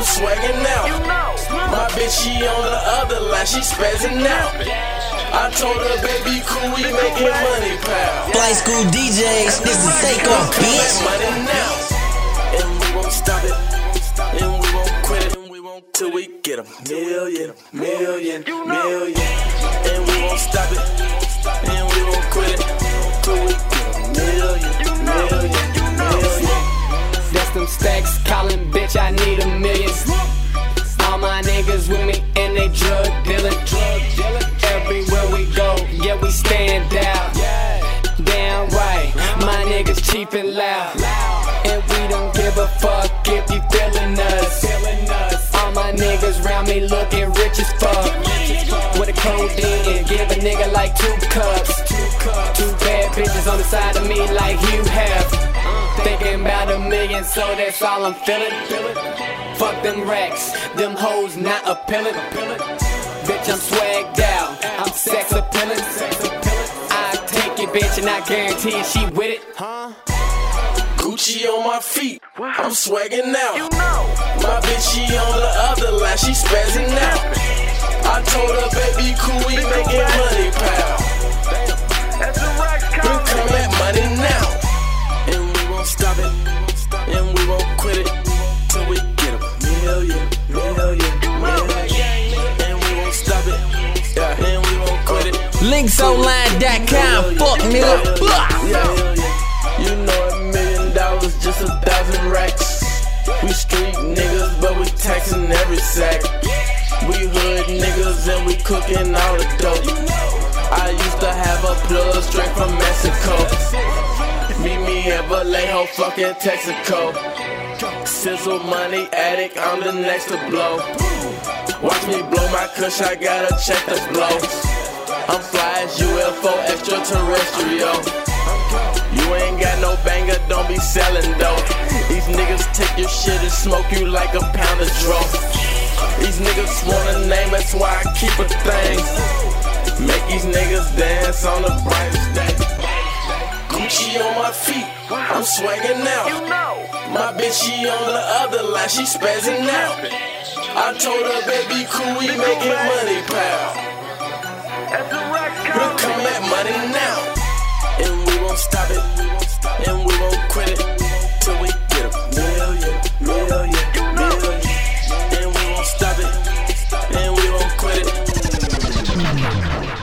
I'm swagging out. My bitch, she on the other line, she spazzing out. I told her, baby, cool, we making money, pal. Flight school DJs, this is takeoff, Come bitch. make money now. And we won't stop it. And we won't quit it. And we won't till we get a million, million, million. And we won't stop it. Cheap and loud. And we don't give a fuck if you feeling us. All my niggas round me looking rich as fuck. With a codeine, and give a nigga like two cups. Two bad bitches on the side of me like you have. Thinking about a million, so that's all I'm feeling. Fuck them racks, them hoes not appealing. Bitch, I'm swagged out, I'm sex appealing. I take bitch, and I guarantee she with it. Huh? Gucci on my feet, I'm swagging out. My bitch, she on the other line, she spazzing out. I told her, baby, cool, we making money, pal. Linksonline.com, fuck nigga. You know a million dollars, just a thousand racks. We street niggas, but we taxing every sack. We hood niggas and we cooking all the dope. I used to have a plug straight from Mexico. Meet me at Vallejo, fucking Texaco. Cizzle money addict, I'm the next to blow. Watch me blow my kush, I gotta check the blow. I'm fly as UFO extraterrestrial. You ain't got no banger, don't be selling dope. These niggas take your shit and smoke you like a pound of dope. These niggas want a name, that's why I keep a thing. Make these niggas dance on the brightest day. Gucci on my feet, I'm swagging out. My bitch, she on the other line, she spazzing out. I told her, baby, cool, we making money, pal. Money now.